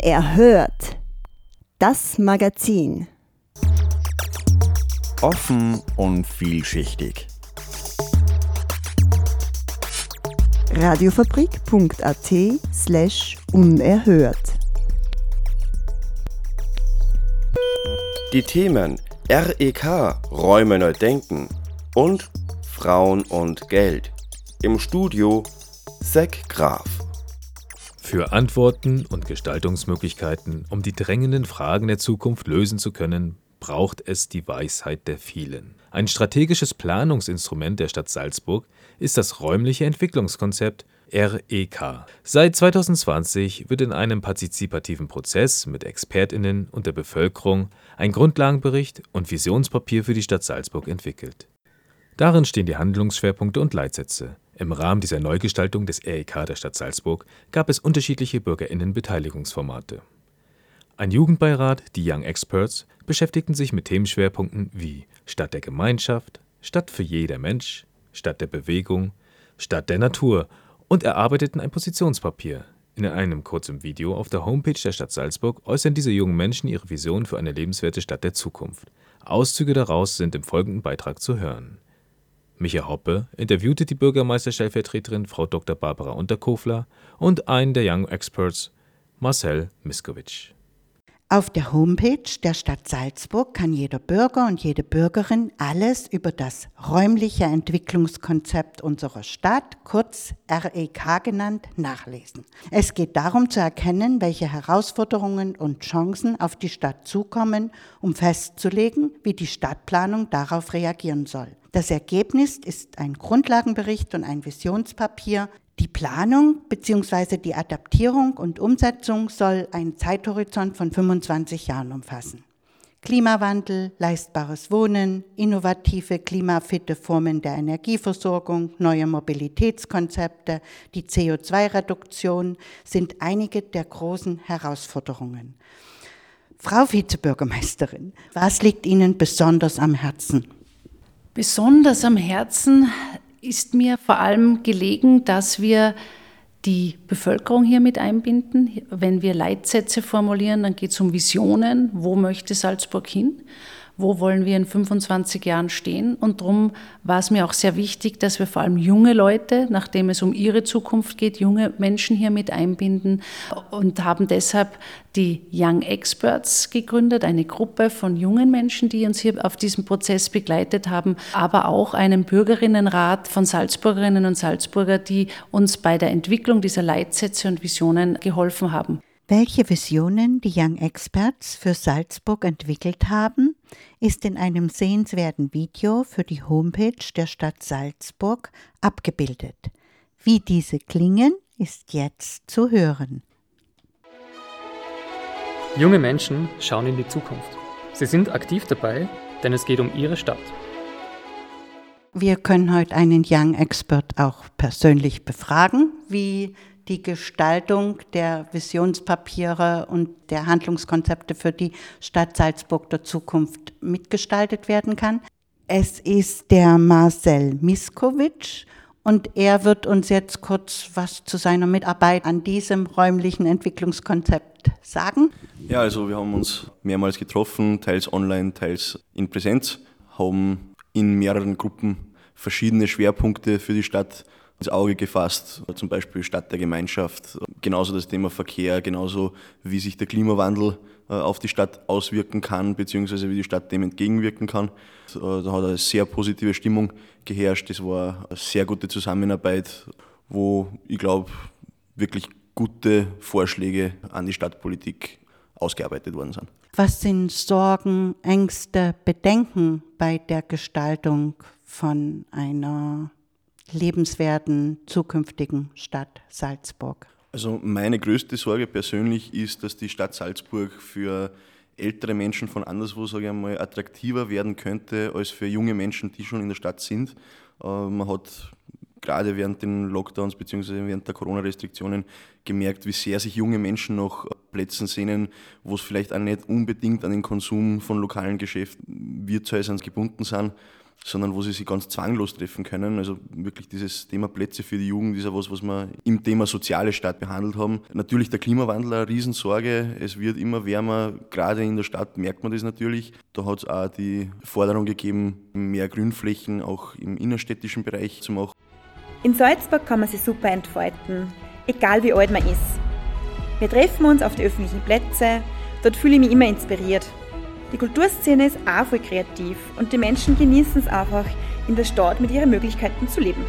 Unerhört. Das Magazin. Offen und vielschichtig. Radiofabrik.at slash unerhört. Die Themen REK Räume neu denken und Frauen und Geld. Im Studio Zack Graf. Für Antworten und Gestaltungsmöglichkeiten, um die drängenden Fragen der Zukunft lösen zu können, braucht es die Weisheit der vielen. Ein strategisches Planungsinstrument der Stadt Salzburg ist das räumliche Entwicklungskonzept REK. Seit 2020 wird in einem partizipativen Prozess mit Expertinnen und der Bevölkerung ein Grundlagenbericht und Visionspapier für die Stadt Salzburg entwickelt. Darin stehen die Handlungsschwerpunkte und Leitsätze. Im Rahmen dieser Neugestaltung des REK der Stadt Salzburg gab es unterschiedliche Bürgerinnenbeteiligungsformate. Ein Jugendbeirat, die Young Experts, beschäftigten sich mit Themenschwerpunkten wie Stadt der Gemeinschaft, Stadt für jeder Mensch, Stadt der Bewegung, Stadt der Natur und erarbeiteten ein Positionspapier. In einem kurzen Video auf der Homepage der Stadt Salzburg äußern diese jungen Menschen ihre Vision für eine lebenswerte Stadt der Zukunft. Auszüge daraus sind im folgenden Beitrag zu hören. Micha Hoppe interviewte die Bürgermeisterstellvertreterin Frau Dr. Barbara Unterkofler und einen der Young Experts, Marcel Miskowitsch. Auf der Homepage der Stadt Salzburg kann jeder Bürger und jede Bürgerin alles über das räumliche Entwicklungskonzept unserer Stadt, kurz REK genannt, nachlesen. Es geht darum zu erkennen, welche Herausforderungen und Chancen auf die Stadt zukommen, um festzulegen, wie die Stadtplanung darauf reagieren soll. Das Ergebnis ist ein Grundlagenbericht und ein Visionspapier, die Planung bzw. die Adaptierung und Umsetzung soll einen Zeithorizont von 25 Jahren umfassen. Klimawandel, leistbares Wohnen, innovative, klimafitte Formen der Energieversorgung, neue Mobilitätskonzepte, die CO2-Reduktion sind einige der großen Herausforderungen. Frau Vizebürgermeisterin, was liegt Ihnen besonders am Herzen? Besonders am Herzen ist mir vor allem gelegen, dass wir die Bevölkerung hier mit einbinden. Wenn wir Leitsätze formulieren, dann geht es um Visionen. Wo möchte Salzburg hin? Wo wollen wir in 25 Jahren stehen. Und darum war es mir auch sehr wichtig, dass wir vor allem junge Leute, nachdem es um ihre Zukunft geht, junge Menschen hier mit einbinden und haben deshalb die Young Experts gegründet, eine Gruppe von jungen Menschen, die uns hier auf diesem Prozess begleitet haben, aber auch einen Bürgerinnenrat von Salzburgerinnen und Salzburger, die uns bei der Entwicklung dieser Leitsätze und Visionen geholfen haben. Welche Visionen die Young Experts für Salzburg entwickelt haben, ist in einem sehenswerten Video für die Homepage der Stadt Salzburg abgebildet. Wie diese klingen, ist jetzt zu hören. Junge Menschen schauen in die Zukunft. Sie sind aktiv dabei, denn es geht um ihre Stadt. Wir können heute einen Young Expert auch persönlich befragen, wie die Gestaltung der Visionspapiere und der Handlungskonzepte für die Stadt Salzburg der Zukunft mitgestaltet werden kann. Es ist der Marcel Miskowitsch und er wird uns jetzt kurz was zu seiner Mitarbeit an diesem räumlichen Entwicklungskonzept sagen. Ja, also wir haben uns mehrmals getroffen, teils online, teils in Präsenz, haben in mehreren Gruppen verschiedene Schwerpunkte für die Stadt ins Auge gefasst, zum Beispiel Stadt der Gemeinschaft, genauso das Thema Verkehr, genauso wie sich der Klimawandel äh, auf die Stadt auswirken kann, beziehungsweise wie die Stadt dem entgegenwirken kann. Äh, da hat eine sehr positive Stimmung geherrscht. Es war eine sehr gute Zusammenarbeit, wo ich glaube, wirklich gute Vorschläge an die Stadtpolitik ausgearbeitet worden sind. Was sind Sorgen, Ängste, Bedenken bei der Gestaltung von einer lebenswerten zukünftigen Stadt Salzburg? Also meine größte Sorge persönlich ist, dass die Stadt Salzburg für ältere Menschen von anderswo, sage ich einmal, attraktiver werden könnte als für junge Menschen, die schon in der Stadt sind. Äh, man hat gerade während den Lockdowns bzw. während der Corona-Restriktionen gemerkt, wie sehr sich junge Menschen nach Plätzen sehnen, wo es vielleicht auch nicht unbedingt an den Konsum von lokalen Geschäften, Wirtshäusern gebunden sind sondern wo sie sich ganz zwanglos treffen können. Also wirklich dieses Thema Plätze für die Jugend ist ja was, was wir im Thema soziale Stadt behandelt haben. Natürlich der Klimawandel eine Riesensorge. Es wird immer wärmer, gerade in der Stadt merkt man das natürlich. Da hat es auch die Forderung gegeben, mehr Grünflächen auch im innerstädtischen Bereich zu machen. In Salzburg kann man sich super entfalten, egal wie alt man ist. Wir treffen uns auf die öffentlichen Plätze, dort fühle ich mich immer inspiriert. Die Kulturszene ist auch voll kreativ und die Menschen genießen es einfach, in der Stadt mit ihren Möglichkeiten zu leben.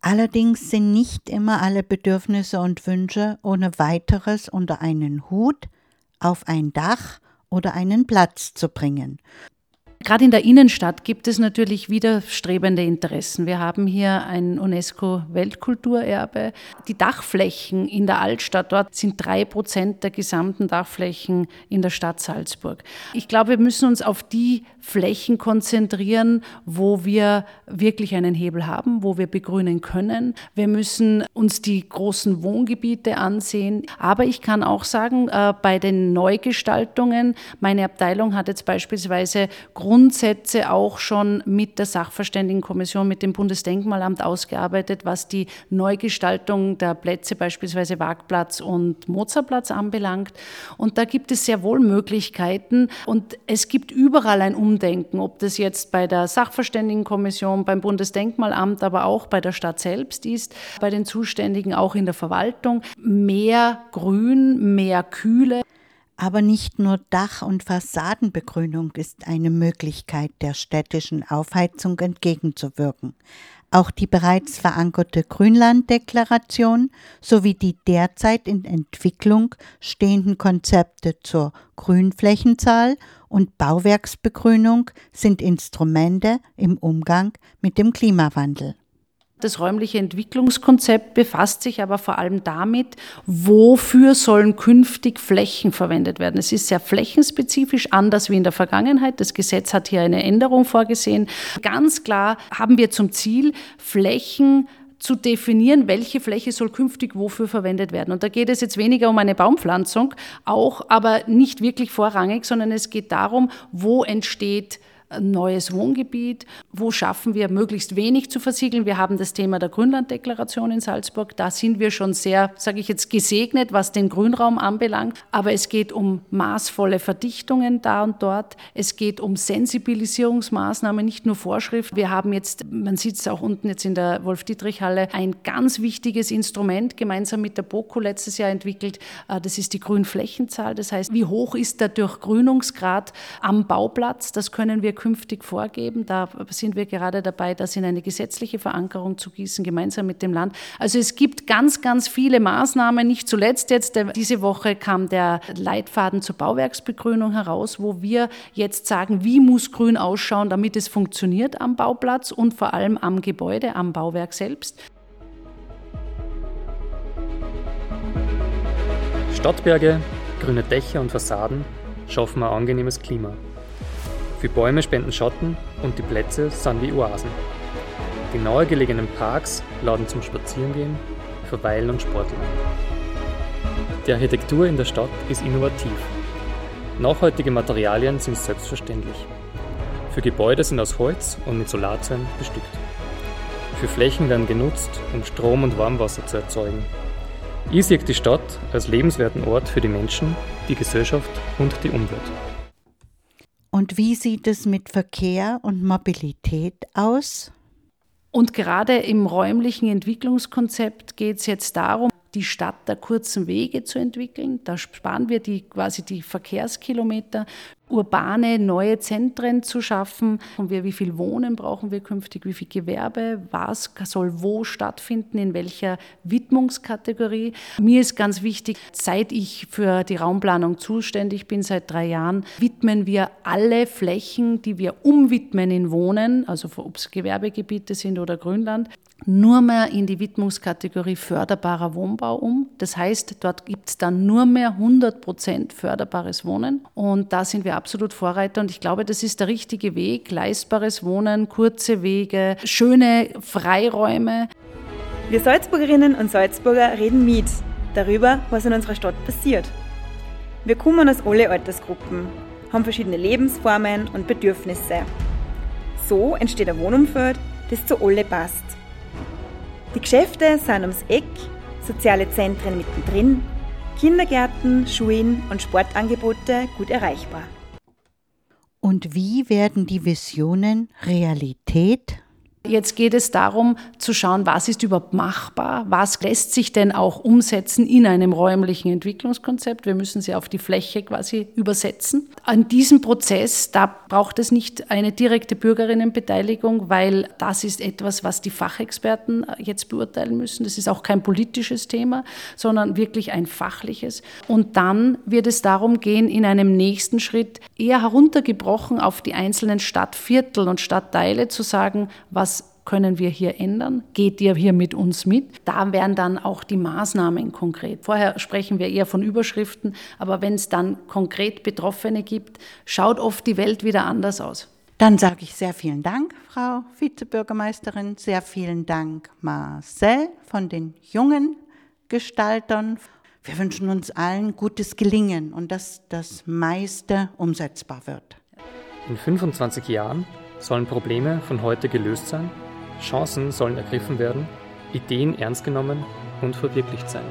Allerdings sind nicht immer alle Bedürfnisse und Wünsche ohne weiteres unter einen Hut, auf ein Dach oder einen Platz zu bringen. Gerade in der Innenstadt gibt es natürlich widerstrebende Interessen. Wir haben hier ein UNESCO-Weltkulturerbe. Die Dachflächen in der Altstadt dort sind drei Prozent der gesamten Dachflächen in der Stadt Salzburg. Ich glaube, wir müssen uns auf die Flächen konzentrieren, wo wir wirklich einen Hebel haben, wo wir begrünen können. Wir müssen uns die großen Wohngebiete ansehen. Aber ich kann auch sagen, äh, bei den Neugestaltungen, meine Abteilung hat jetzt beispielsweise Grundsätze auch schon mit der Sachverständigenkommission, mit dem Bundesdenkmalamt ausgearbeitet, was die Neugestaltung der Plätze, beispielsweise Wagplatz und Mozartplatz anbelangt. Und da gibt es sehr wohl Möglichkeiten und es gibt überall ein Umdenken ob das jetzt bei der Sachverständigenkommission, beim Bundesdenkmalamt, aber auch bei der Stadt selbst ist, bei den Zuständigen auch in der Verwaltung. Mehr Grün, mehr Kühle. Aber nicht nur Dach- und Fassadenbegrünung ist eine Möglichkeit, der städtischen Aufheizung entgegenzuwirken. Auch die bereits verankerte Grünlanddeklaration sowie die derzeit in Entwicklung stehenden Konzepte zur Grünflächenzahl und Bauwerksbegrünung sind Instrumente im Umgang mit dem Klimawandel. Das räumliche Entwicklungskonzept befasst sich aber vor allem damit, wofür sollen künftig Flächen verwendet werden. Es ist sehr flächenspezifisch, anders wie in der Vergangenheit. Das Gesetz hat hier eine Änderung vorgesehen. Ganz klar haben wir zum Ziel, Flächen zu definieren, welche Fläche soll künftig wofür verwendet werden. Und da geht es jetzt weniger um eine Baumpflanzung, auch aber nicht wirklich vorrangig, sondern es geht darum, wo entsteht neues Wohngebiet, wo schaffen wir möglichst wenig zu versiegeln. Wir haben das Thema der Grünlanddeklaration in Salzburg. Da sind wir schon sehr, sage ich jetzt, gesegnet, was den Grünraum anbelangt. Aber es geht um maßvolle Verdichtungen da und dort. Es geht um Sensibilisierungsmaßnahmen, nicht nur Vorschrift. Wir haben jetzt, man sieht es auch unten jetzt in der Wolf-Dietrich-Halle, ein ganz wichtiges Instrument gemeinsam mit der BOKU letztes Jahr entwickelt. Äh, das ist die Grünflächenzahl. Das heißt, wie hoch ist der Durchgrünungsgrad am Bauplatz? Das können wir künftig vorgeben. Da sind wir gerade dabei, das in eine gesetzliche Verankerung zu gießen, gemeinsam mit dem Land. Also es gibt ganz, ganz viele Maßnahmen. Nicht zuletzt jetzt, äh, diese Woche kam der Leitfaden zur Bauwerksbegrünung heraus, wo wir jetzt sagen, wie muss Grün ausschauen, damit es funktioniert am Bauplatz und vor allem am Gebäude, am Bauwerk selbst. Stadtberge, grüne Dächer und Fassaden schaffen ein angenehmes Klima. Für Bäume spenden Schatten und die Plätze sind wie Oasen. Die nahe gelegenen Parks laden zum Spazierengehen, Verweilen und Sporteln. Die Architektur in der Stadt ist innovativ. Nachhaltige Materialien sind selbstverständlich. Für Gebäude sind aus Holz und mit Solarzellen bestückt. Für Flächen werden genutzt, um Strom und Warmwasser zu erzeugen. Ich sehe die Stadt als lebenswerten Ort für die Menschen, die Gesellschaft und die Umwelt. Und wie sieht es mit Verkehr und Mobilität aus? Und gerade im räumlichen Entwicklungskonzept geht es jetzt darum, die Stadt der kurzen Wege zu entwickeln. Da sparen wir die, quasi die Verkehrskilometer urbane neue Zentren zu schaffen. Und wir, wie viel Wohnen brauchen wir künftig, wie viel Gewerbe, was soll wo stattfinden, in welcher Widmungskategorie. Mir ist ganz wichtig, seit ich für die Raumplanung zuständig bin, seit drei Jahren, widmen wir alle Flächen, die wir umwidmen in Wohnen, also ob es Gewerbegebiete sind oder Grünland, nur mehr in die Widmungskategorie förderbarer Wohnbau um. Das heißt, dort gibt es dann nur mehr 100 Prozent förderbares Wohnen. Und da sind wir absolut Vorreiter. Und ich glaube, das ist der richtige Weg. Leistbares Wohnen, kurze Wege, schöne Freiräume. Wir Salzburgerinnen und Salzburger reden mit darüber, was in unserer Stadt passiert. Wir kommen aus alle Altersgruppen, haben verschiedene Lebensformen und Bedürfnisse So entsteht ein Wohnumfeld, das zu alle passt. Die Geschäfte sind ums Eck, soziale Zentren mittendrin, Kindergärten, Schulen und Sportangebote gut erreichbar. Und wie werden die Visionen Realität? Jetzt geht es darum zu schauen, was ist überhaupt machbar, was lässt sich denn auch umsetzen in einem räumlichen Entwicklungskonzept. Wir müssen sie auf die Fläche quasi übersetzen. An diesem Prozess, da braucht es nicht eine direkte Bürgerinnenbeteiligung, weil das ist etwas, was die Fachexperten jetzt beurteilen müssen. Das ist auch kein politisches Thema, sondern wirklich ein fachliches. Und dann wird es darum gehen, in einem nächsten Schritt eher heruntergebrochen auf die einzelnen Stadtviertel und Stadtteile zu sagen, was können wir hier ändern? Geht ihr hier mit uns mit? Da wären dann auch die Maßnahmen konkret. Vorher sprechen wir eher von Überschriften, aber wenn es dann konkret Betroffene gibt, schaut oft die Welt wieder anders aus. Dann sage ich sehr vielen Dank, Frau Vizebürgermeisterin. Sehr vielen Dank, Marcel von den jungen Gestaltern. Wir wünschen uns allen gutes Gelingen und dass das meiste umsetzbar wird. In 25 Jahren sollen Probleme von heute gelöst sein Chancen sollen ergriffen werden, Ideen ernst genommen und verwirklicht sein.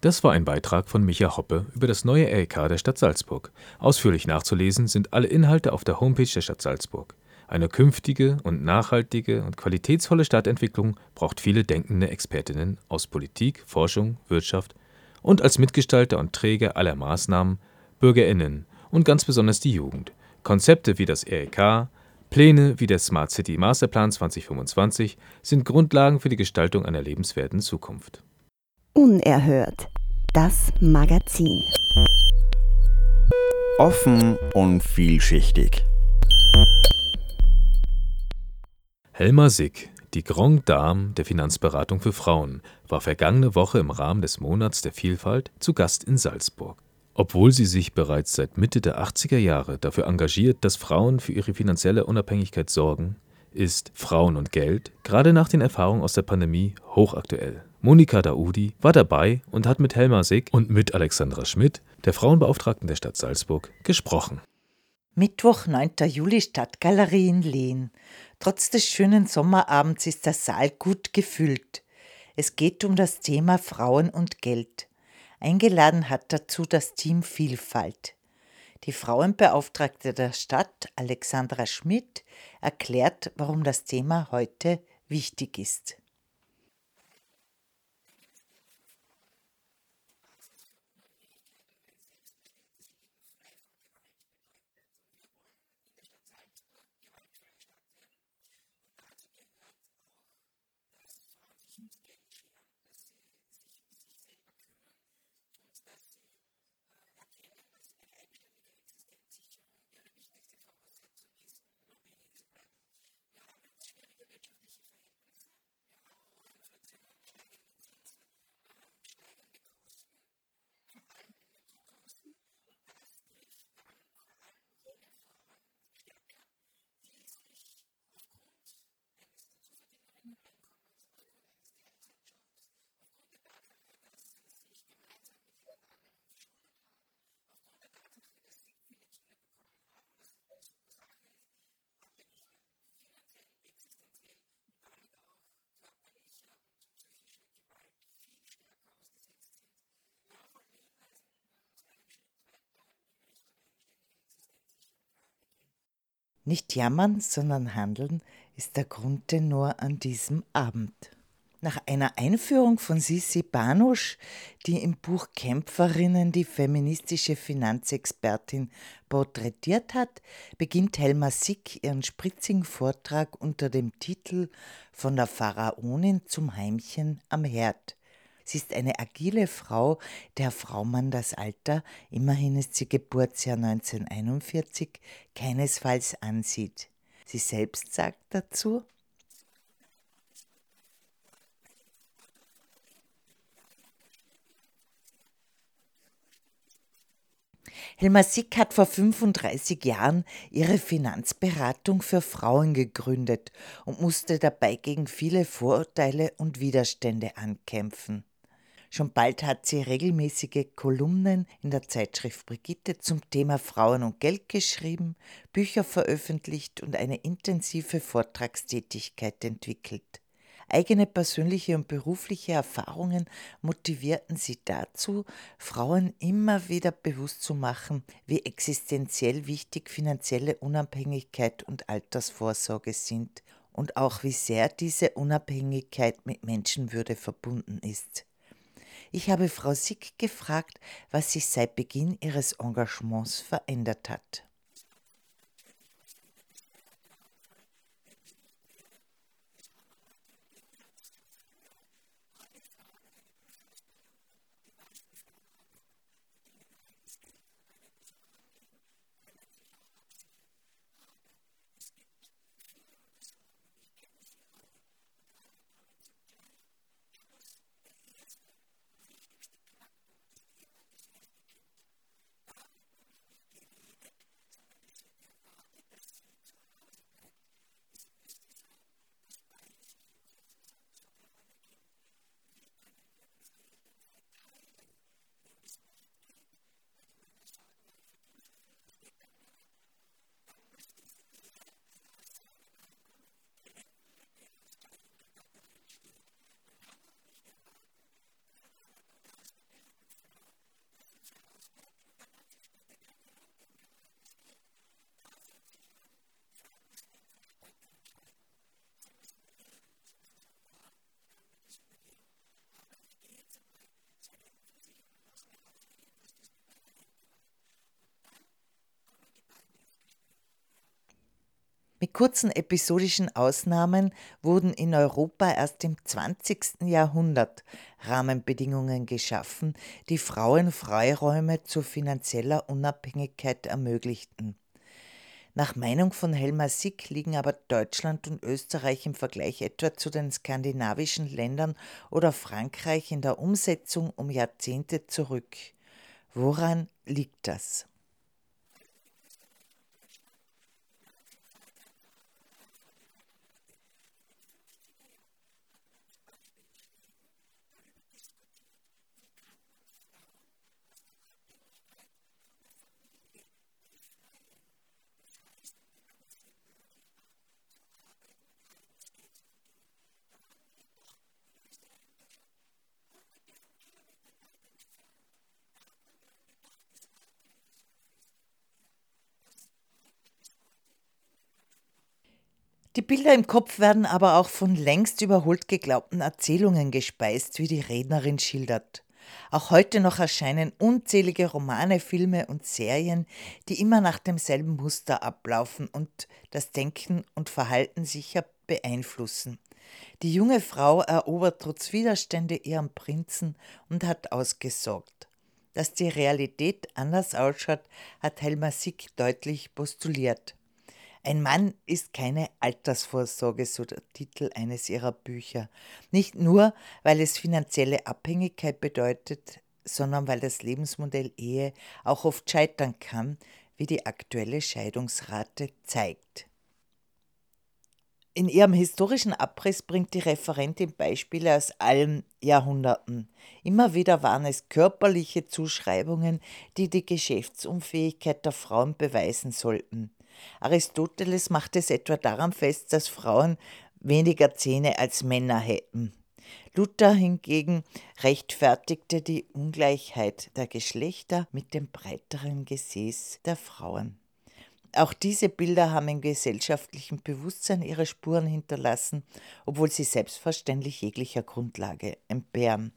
Das war ein Beitrag von Micha Hoppe über das neue LK der Stadt Salzburg. Ausführlich nachzulesen sind alle Inhalte auf der Homepage der Stadt Salzburg. Eine künftige und nachhaltige und qualitätsvolle Stadtentwicklung braucht viele denkende Expertinnen aus Politik, Forschung, Wirtschaft und als Mitgestalter und Träger aller Maßnahmen BürgerInnen und ganz besonders die Jugend. Konzepte wie das REK, Pläne wie der Smart City Masterplan 2025 sind Grundlagen für die Gestaltung einer lebenswerten Zukunft. Unerhört. Das Magazin. Offen und vielschichtig. Helma Sick, die Grand Dame der Finanzberatung für Frauen, war vergangene Woche im Rahmen des Monats der Vielfalt zu Gast in Salzburg. Obwohl sie sich bereits seit Mitte der 80er Jahre dafür engagiert, dass Frauen für ihre finanzielle Unabhängigkeit sorgen, ist Frauen und Geld gerade nach den Erfahrungen aus der Pandemie hochaktuell. Monika Daudi war dabei und hat mit Helma Sick und mit Alexandra Schmidt, der Frauenbeauftragten der Stadt Salzburg, gesprochen. Mittwoch, 9. Juli, Stadtgalerie in Lehn. Trotz des schönen Sommerabends ist der Saal gut gefüllt. Es geht um das Thema Frauen und Geld. Eingeladen hat dazu das Team Vielfalt. Die Frauenbeauftragte der Stadt, Alexandra Schmidt, erklärt, warum das Thema heute wichtig ist. Nicht jammern, sondern handeln ist der Grundtenor an diesem Abend. Nach einer Einführung von Sissi Banusch, die im Buch Kämpferinnen die feministische Finanzexpertin porträtiert hat, beginnt Helma Sick ihren spritzigen Vortrag unter dem Titel Von der Pharaonin zum Heimchen am Herd. Sie ist eine agile Frau, der Fraumann das Alter, immerhin ist sie Geburtsjahr 1941, keinesfalls ansieht. Sie selbst sagt dazu, Helma Sick hat vor 35 Jahren ihre Finanzberatung für Frauen gegründet und musste dabei gegen viele Vorurteile und Widerstände ankämpfen. Schon bald hat sie regelmäßige Kolumnen in der Zeitschrift Brigitte zum Thema Frauen und Geld geschrieben, Bücher veröffentlicht und eine intensive Vortragstätigkeit entwickelt. Eigene persönliche und berufliche Erfahrungen motivierten sie dazu, Frauen immer wieder bewusst zu machen, wie existenziell wichtig finanzielle Unabhängigkeit und Altersvorsorge sind und auch wie sehr diese Unabhängigkeit mit Menschenwürde verbunden ist. Ich habe Frau Sick gefragt, was sich seit Beginn ihres Engagements verändert hat. Mit kurzen episodischen Ausnahmen wurden in Europa erst im 20. Jahrhundert Rahmenbedingungen geschaffen, die Frauen Freiräume zu finanzieller Unabhängigkeit ermöglichten. Nach Meinung von Helma Sick liegen aber Deutschland und Österreich im Vergleich etwa zu den skandinavischen Ländern oder Frankreich in der Umsetzung um Jahrzehnte zurück. Woran liegt das? Die Bilder im Kopf werden aber auch von längst überholt geglaubten Erzählungen gespeist, wie die Rednerin schildert. Auch heute noch erscheinen unzählige Romane, Filme und Serien, die immer nach demselben Muster ablaufen und das Denken und Verhalten sicher beeinflussen. Die junge Frau erobert trotz Widerstände ihren Prinzen und hat ausgesorgt. Dass die Realität anders ausschaut, hat Helma Sick deutlich postuliert. Ein Mann ist keine Altersvorsorge, so der Titel eines ihrer Bücher. Nicht nur, weil es finanzielle Abhängigkeit bedeutet, sondern weil das Lebensmodell Ehe auch oft scheitern kann, wie die aktuelle Scheidungsrate zeigt. In ihrem historischen Abriss bringt die Referentin Beispiele aus allen Jahrhunderten. Immer wieder waren es körperliche Zuschreibungen, die die Geschäftsunfähigkeit der Frauen beweisen sollten. Aristoteles macht es etwa daran fest, dass Frauen weniger Zähne als Männer hätten. Luther hingegen rechtfertigte die Ungleichheit der Geschlechter mit dem breiteren Gesäß der Frauen. Auch diese Bilder haben im gesellschaftlichen Bewusstsein ihre Spuren hinterlassen, obwohl sie selbstverständlich jeglicher Grundlage entbehren.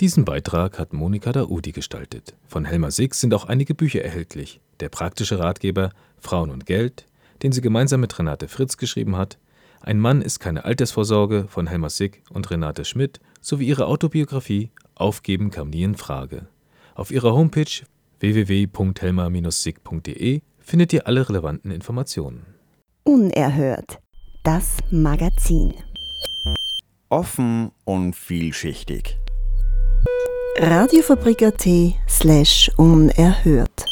Diesen Beitrag hat Monika Daudi gestaltet. Von Helma Six sind auch einige Bücher erhältlich. Der praktische Ratgeber Frauen und Geld, den sie gemeinsam mit Renate Fritz geschrieben hat, Ein Mann ist keine Altersvorsorge von Helma Sick und Renate Schmidt sowie ihre Autobiografie Aufgeben kam nie in Frage. Auf ihrer Homepage www.helma-sick.de findet ihr alle relevanten Informationen. Unerhört. Das Magazin. Offen und vielschichtig. Radiofabrik.at slash unerhört.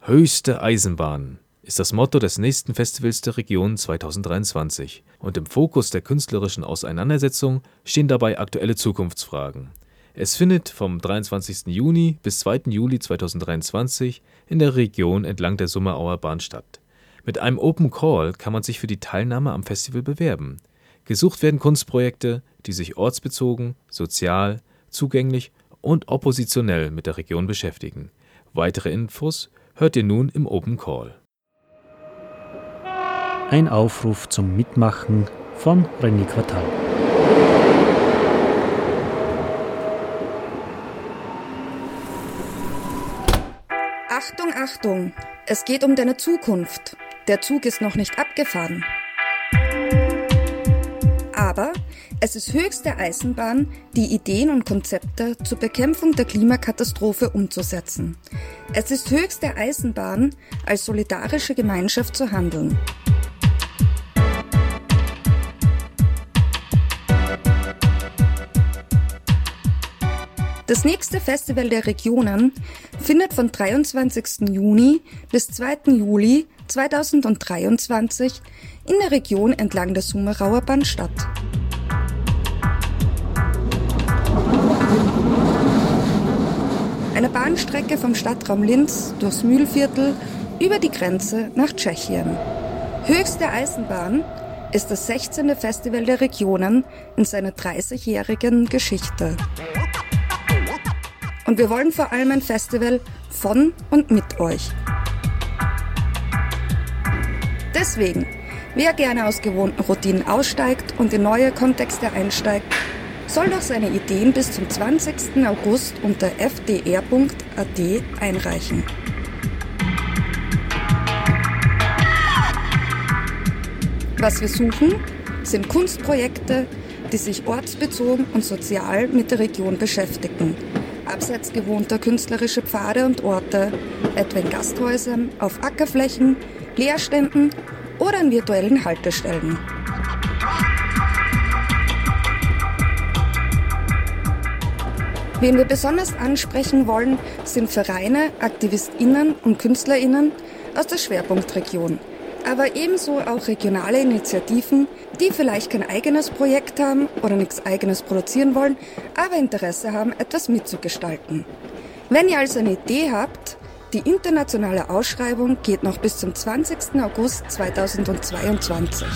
Höchste Eisenbahn ist das Motto des nächsten Festivals der Region 2023 und im Fokus der künstlerischen Auseinandersetzung stehen dabei aktuelle Zukunftsfragen. Es findet vom 23. Juni bis 2. Juli 2023 in der Region entlang der Summerauer Bahn statt. Mit einem Open Call kann man sich für die Teilnahme am Festival bewerben. Gesucht werden Kunstprojekte, die sich ortsbezogen, sozial, zugänglich und oppositionell mit der Region beschäftigen. Weitere Infos hört ihr nun im Open Call. Ein Aufruf zum Mitmachen von René Quartal. Achtung, Achtung, es geht um deine Zukunft. Der Zug ist noch nicht abgefahren. Aber es ist höchste Eisenbahn, die Ideen und Konzepte zur Bekämpfung der Klimakatastrophe umzusetzen. Es ist höchste Eisenbahn, als solidarische Gemeinschaft zu handeln. Das nächste Festival der Regionen findet von 23. Juni bis 2. Juli 2023 in der Region entlang der Summerauer Bahn statt. Eine Bahnstrecke vom Stadtraum Linz durchs Mühlviertel über die Grenze nach Tschechien. Höchste Eisenbahn ist das 16. Festival der Regionen in seiner 30-jährigen Geschichte. Und wir wollen vor allem ein Festival von und mit euch. Deswegen, wer gerne aus gewohnten Routinen aussteigt und in neue Kontexte einsteigt, soll doch seine Ideen bis zum 20. August unter fdr.at einreichen. Was wir suchen, sind Kunstprojekte, die sich ortsbezogen und sozial mit der Region beschäftigen abseits gewohnter künstlerische Pfade und Orte, etwa in Gasthäusern, auf Ackerflächen, Leerständen oder an virtuellen Haltestellen. Wen wir besonders ansprechen wollen, sind Vereine, AktivistInnen und KünstlerInnen aus der Schwerpunktregion, aber ebenso auch regionale Initiativen, die vielleicht kein eigenes Projekt haben oder nichts eigenes produzieren wollen, aber Interesse haben, etwas mitzugestalten. Wenn ihr also eine Idee habt, die internationale Ausschreibung geht noch bis zum 20. August 2022.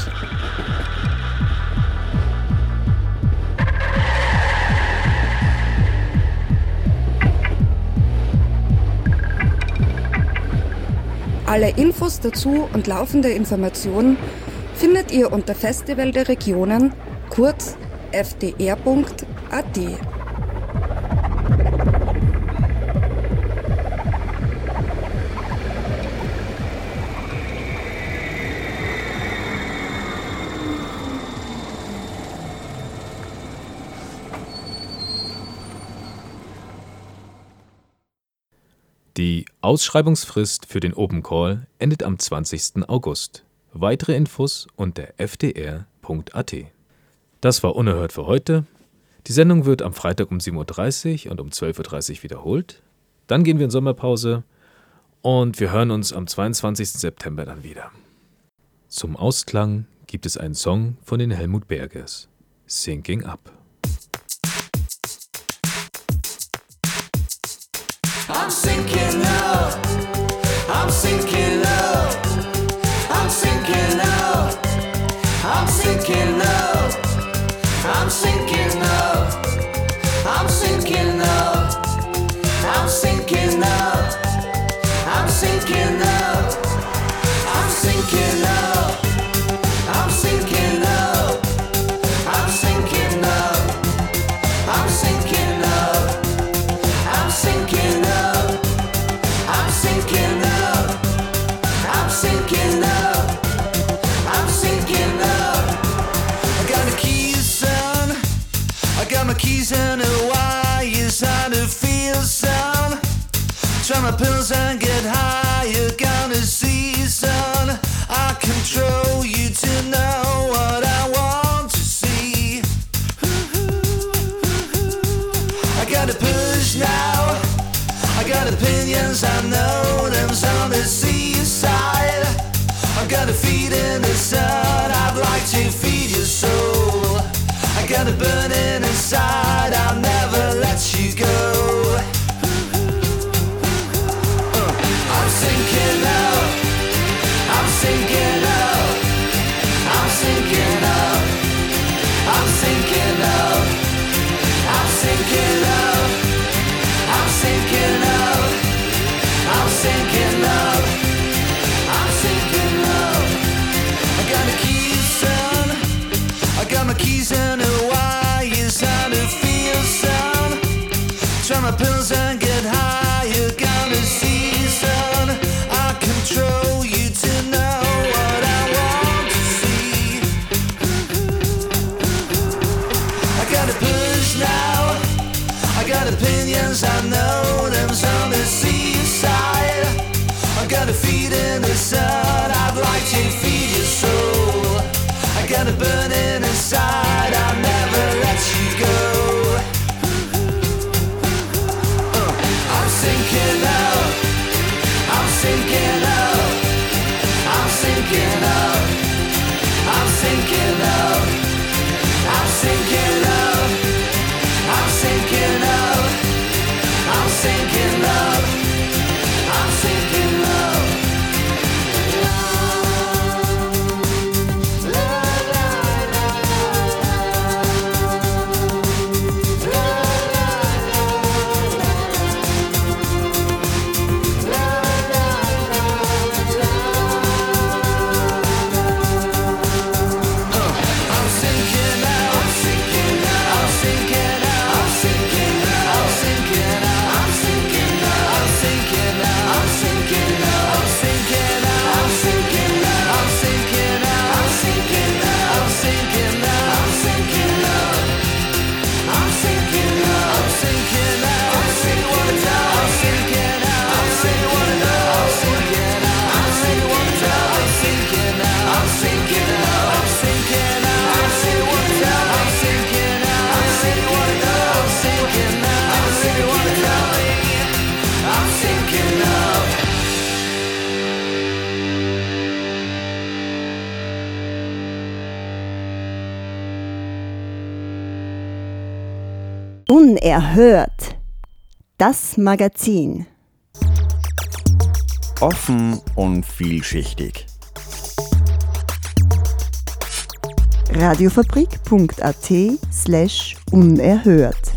Alle Infos dazu und laufende Informationen findet ihr unter Festival der Regionen, kurz fdr.at. Ausschreibungsfrist für den Open Call endet am 20. August. Weitere Infos unter fdr.at. Das war Unerhört für heute. Die Sendung wird am Freitag um 7.30 Uhr und um 12.30 Uhr wiederholt. Dann gehen wir in Sommerpause und wir hören uns am 22. September dann wieder. Zum Ausklang gibt es einen Song von den Helmut Bergers, Sinking Up. I'm sinking up. inside. pills and get high. sinking love. Unerhört. Das Magazin. Offen und vielschichtig. Radiofabrik.at slash unerhört.